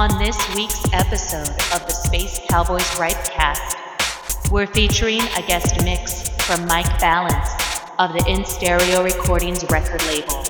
On this week's episode of the Space Cowboys Ripecast, we're featuring a guest mix from Mike Balance of the In Stereo Recordings record label.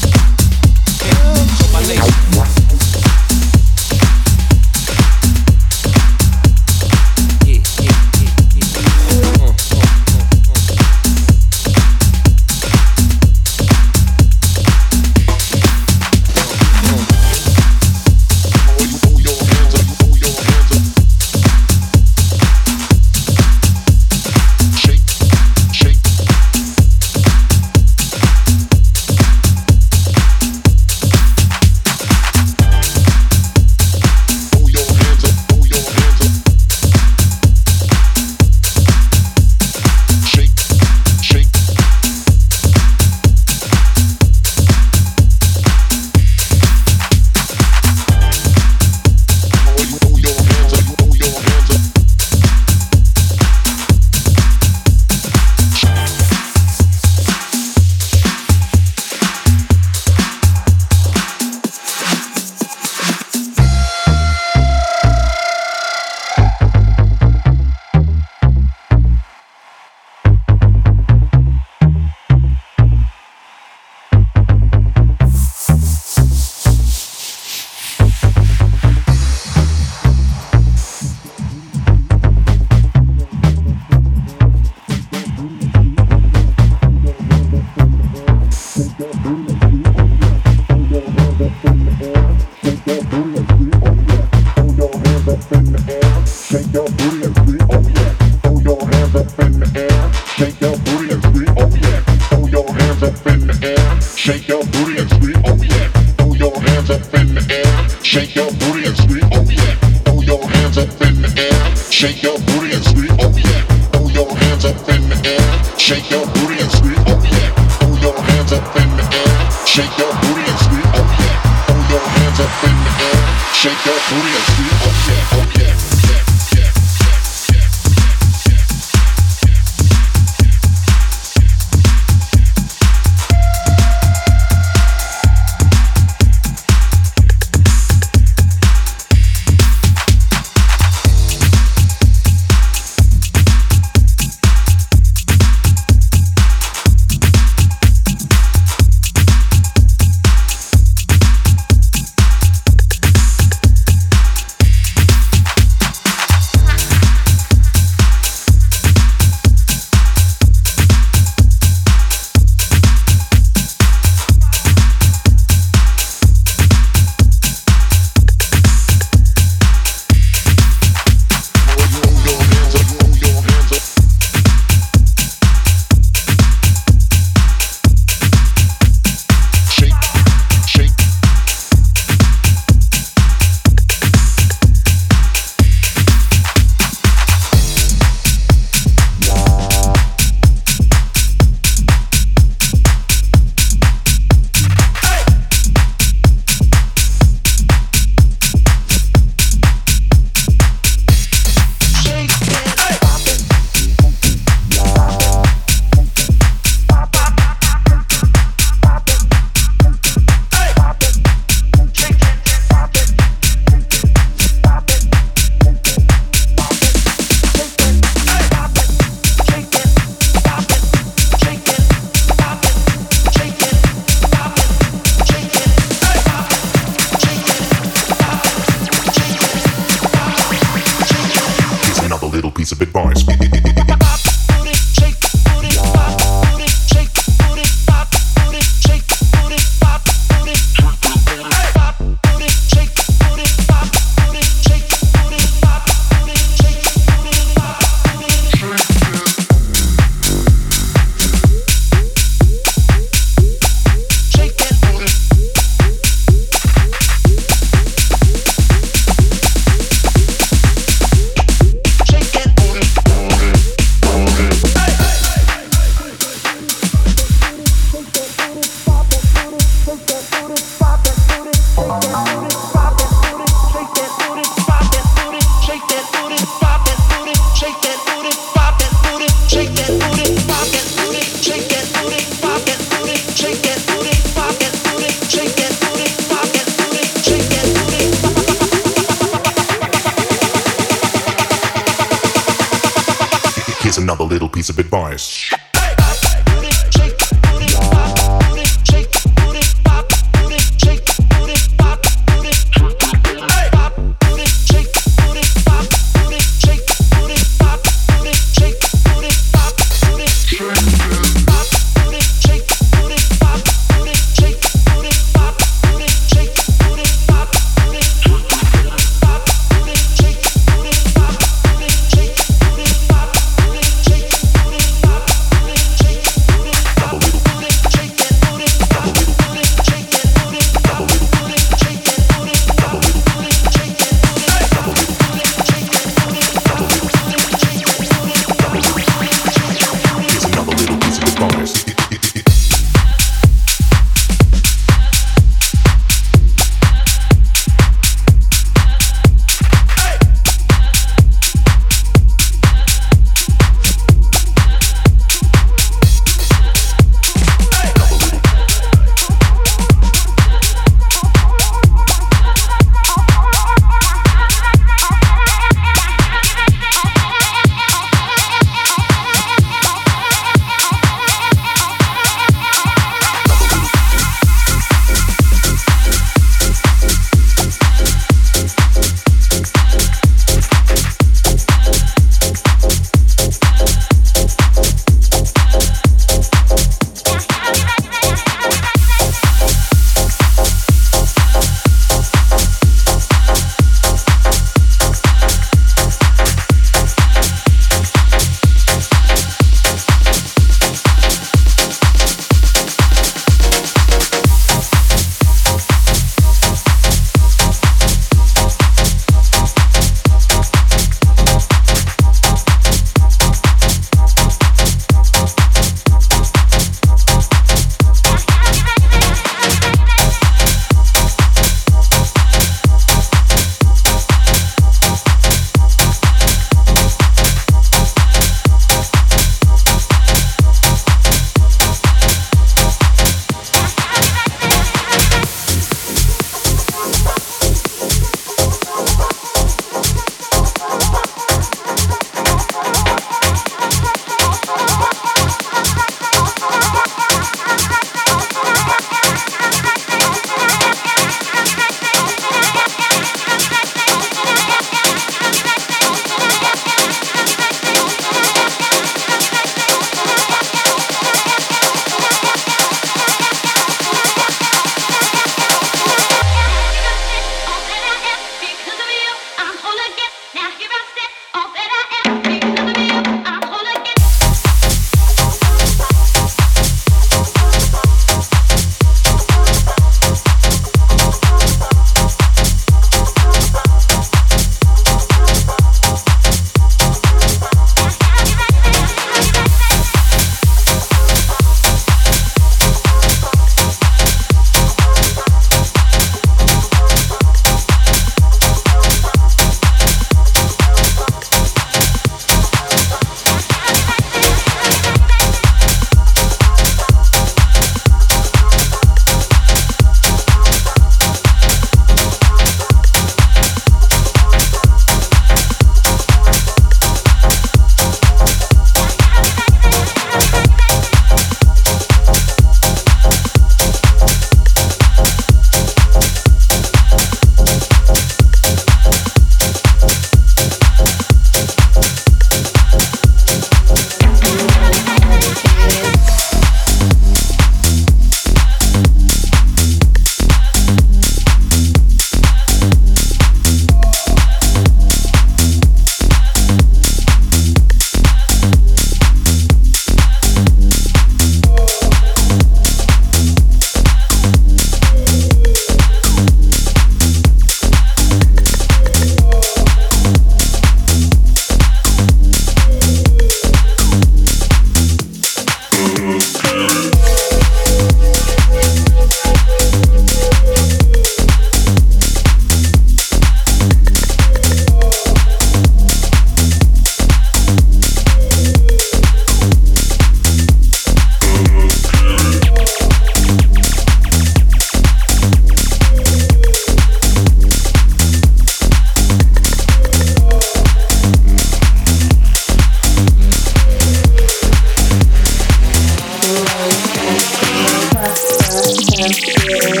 have to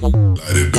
Let it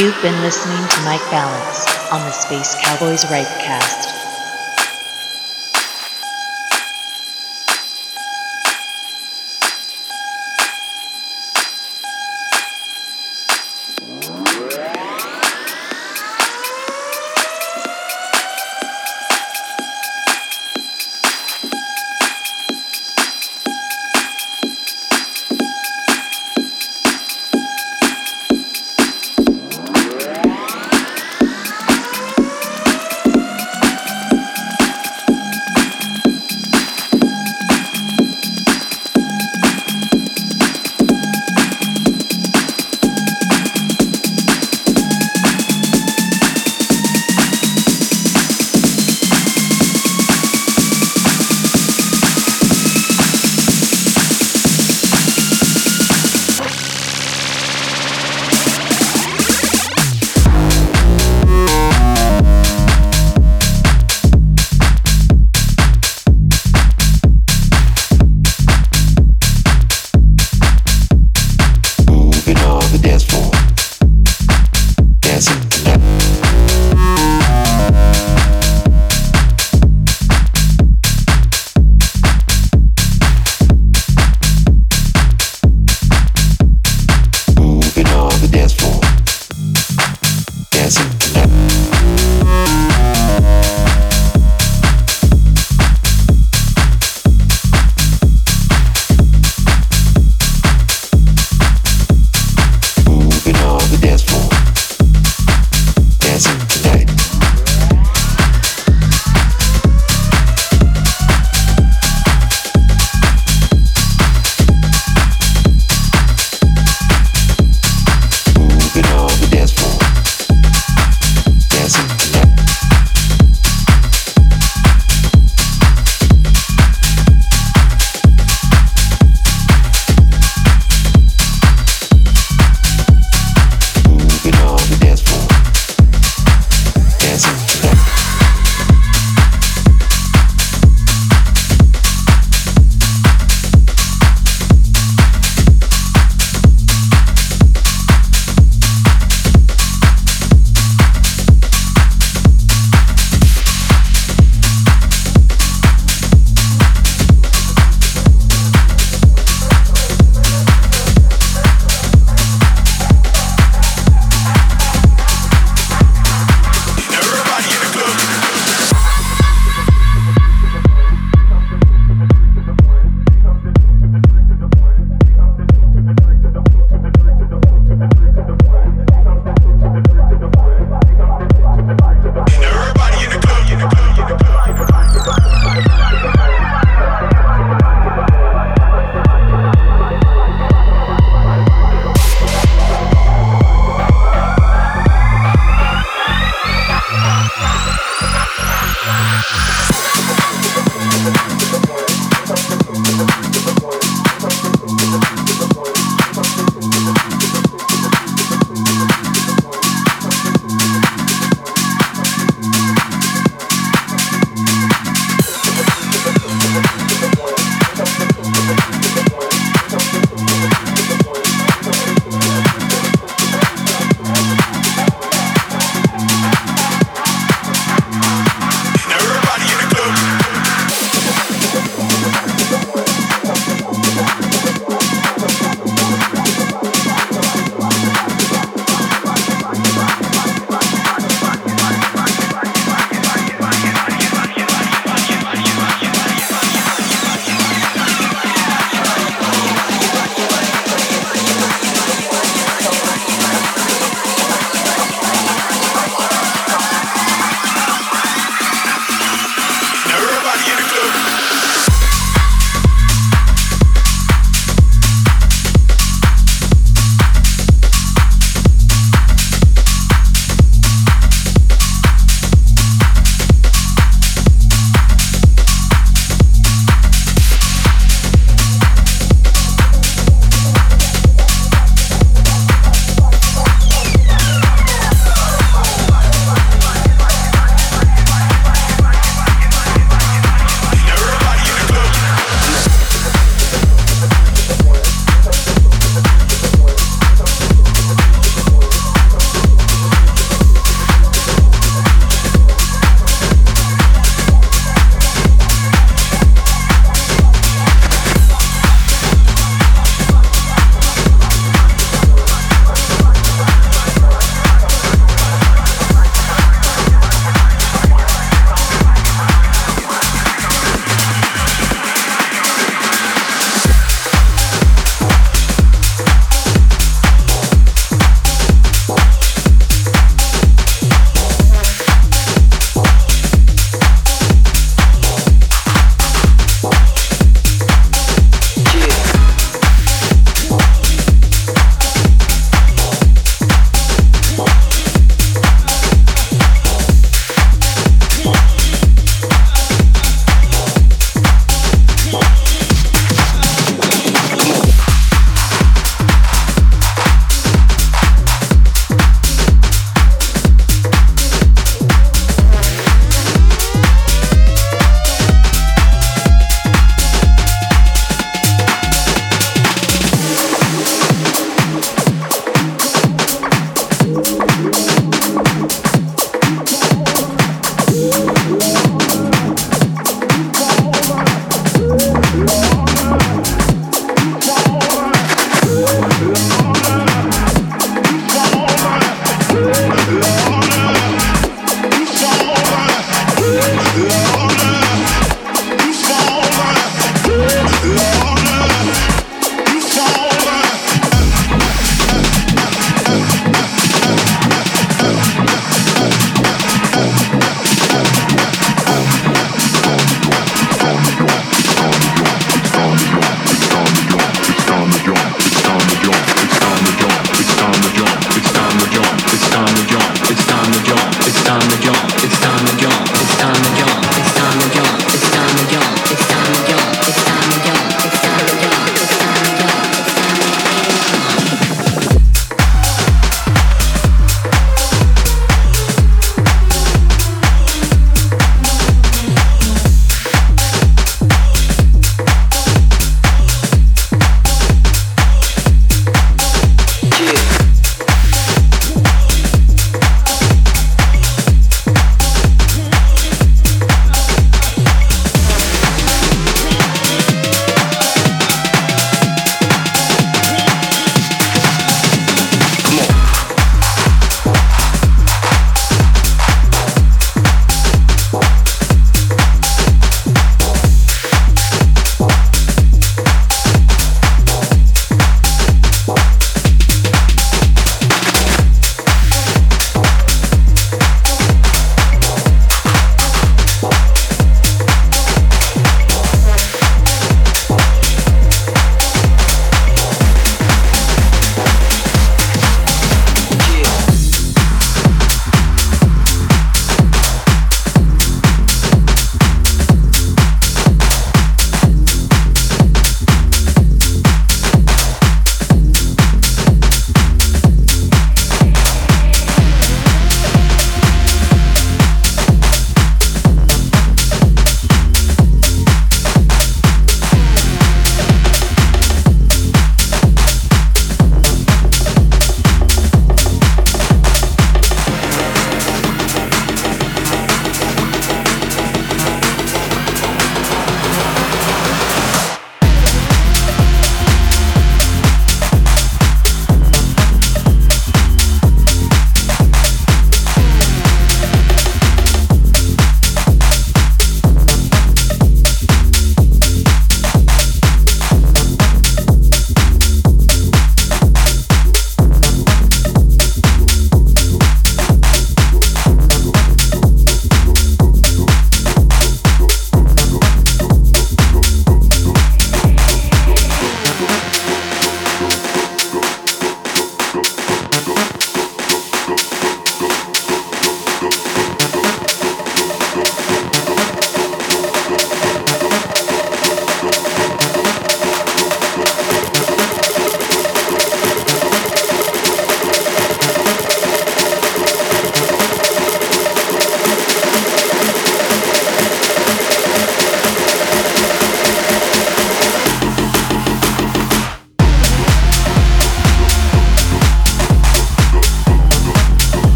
You've been listening to Mike Balance on the Space Cowboys Ripecast.